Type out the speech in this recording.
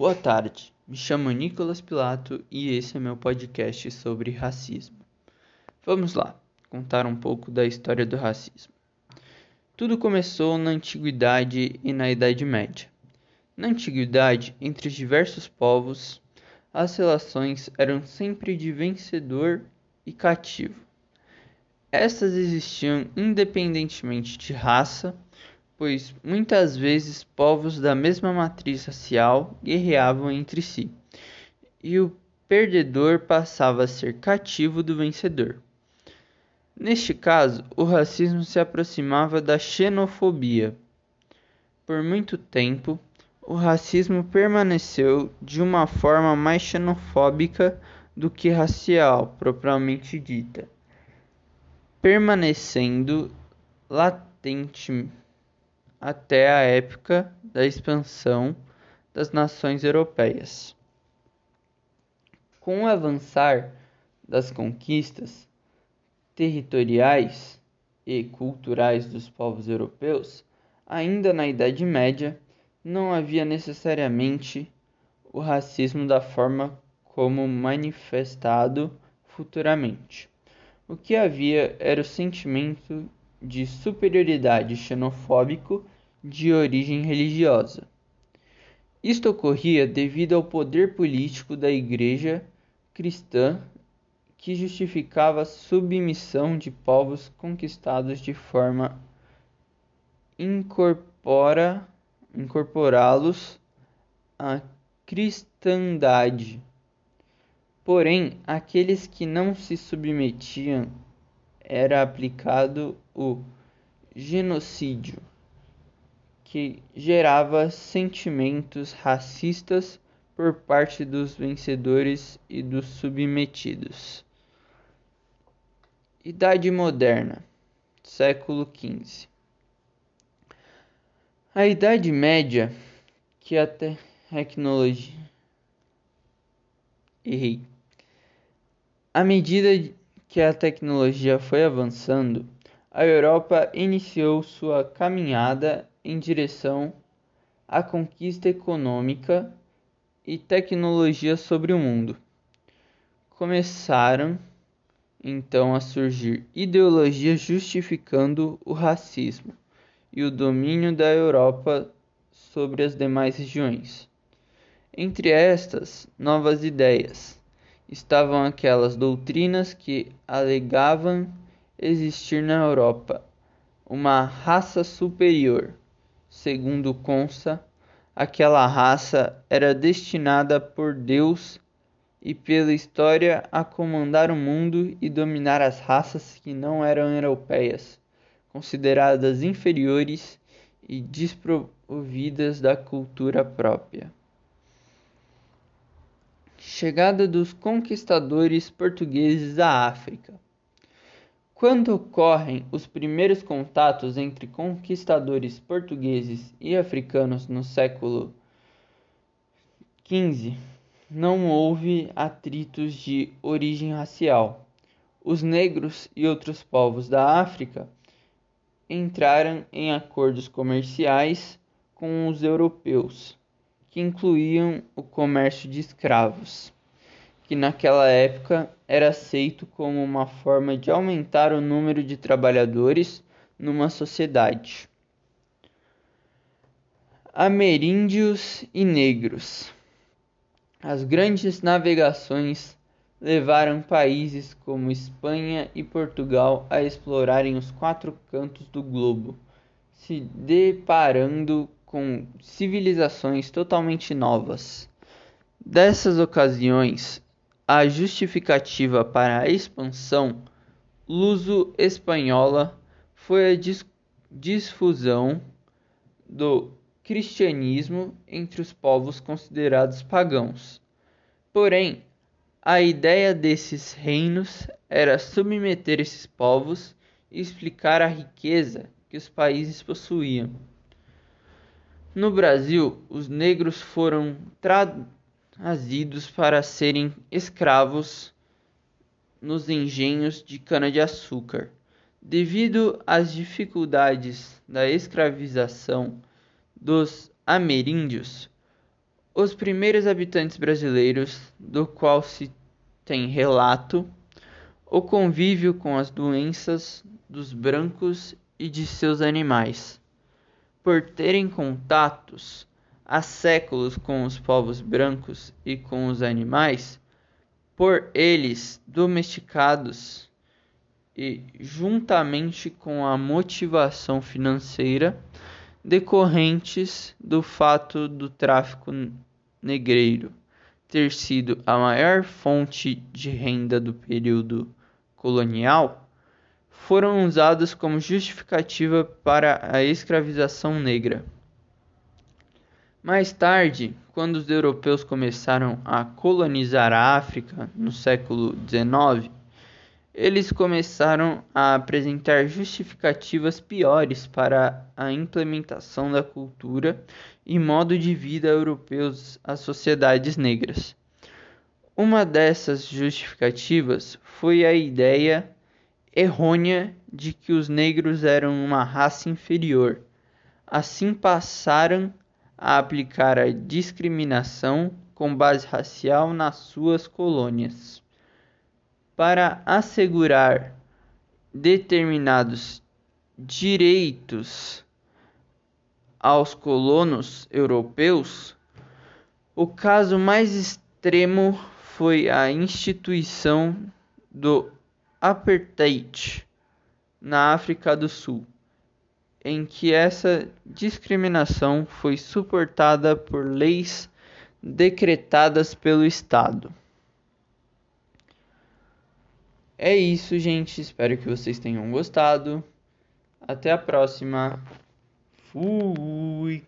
Boa tarde, me chamo Nicolas Pilato e esse é meu podcast sobre racismo. Vamos lá, contar um pouco da história do racismo. Tudo começou na Antiguidade e na Idade Média. Na Antiguidade, entre os diversos povos, as relações eram sempre de vencedor e cativo. Essas existiam independentemente de raça pois muitas vezes povos da mesma matriz racial guerreavam entre si, e o perdedor passava a ser cativo do vencedor. Neste caso, o racismo se aproximava da xenofobia. Por muito tempo, o racismo permaneceu de uma forma mais xenofóbica do que racial propriamente dita, permanecendo latente até a época da expansão das nações europeias. Com o avançar das conquistas territoriais e culturais dos povos europeus, ainda na Idade Média, não havia necessariamente o racismo da forma como manifestado futuramente. O que havia era o sentimento de superioridade xenofóbico de origem religiosa. Isto ocorria devido ao poder político da Igreja cristã que justificava a submissão de povos conquistados de forma incorpora incorporá-los à cristandade. Porém, aqueles que não se submetiam era aplicado o genocídio, que gerava sentimentos racistas por parte dos vencedores e dos submetidos. Idade Moderna, século XV. A Idade Média, que a tecnologia. Errei. À medida que a tecnologia foi avançando, a Europa iniciou sua caminhada em direção à conquista econômica e tecnologia sobre o mundo. Começaram então a surgir ideologias justificando o racismo e o domínio da Europa sobre as demais regiões. Entre estas novas ideias estavam aquelas doutrinas que alegavam existir na Europa uma raça superior. Segundo consta, aquela raça era destinada por Deus e pela história a comandar o mundo e dominar as raças que não eram europeias, consideradas inferiores e desprovidas da cultura própria. Chegada dos conquistadores portugueses à África. Quando ocorrem os primeiros contatos entre conquistadores portugueses e africanos no século XV, não houve atritos de origem racial. Os negros e outros povos da África entraram em acordos comerciais com os europeus que incluíam o comércio de escravos, que naquela época era aceito como uma forma de aumentar o número de trabalhadores numa sociedade. Ameríndios e negros. As grandes navegações levaram países como Espanha e Portugal a explorarem os quatro cantos do globo, se deparando com civilizações totalmente novas. Dessas ocasiões, a justificativa para a expansão luso-espanhola foi a difusão do cristianismo entre os povos considerados pagãos. Porém, a ideia desses reinos era submeter esses povos e explicar a riqueza que os países possuíam. No Brasil, os negros foram trazidos para serem escravos nos engenhos de cana-de-açúcar. Devido às dificuldades da escravização dos ameríndios, os primeiros habitantes brasileiros, do qual se tem relato, o convívio com as doenças dos brancos e de seus animais. Por terem contatos há séculos com os povos brancos e com os animais, por eles domesticados e juntamente com a motivação financeira decorrentes do fato do tráfico negreiro ter sido a maior fonte de renda do período colonial, foram usados como justificativa para a escravização negra. Mais tarde, quando os europeus começaram a colonizar a África no século XIX, eles começaram a apresentar justificativas piores para a implementação da cultura e modo de vida europeus às sociedades negras. Uma dessas justificativas foi a ideia errônea de que os negros eram uma raça inferior. Assim passaram a aplicar a discriminação com base racial nas suas colônias. Para assegurar determinados direitos aos colonos europeus, o caso mais extremo foi a instituição do apartheid na África do Sul, em que essa discriminação foi suportada por leis decretadas pelo Estado. É isso, gente. Espero que vocês tenham gostado. Até a próxima. Fui.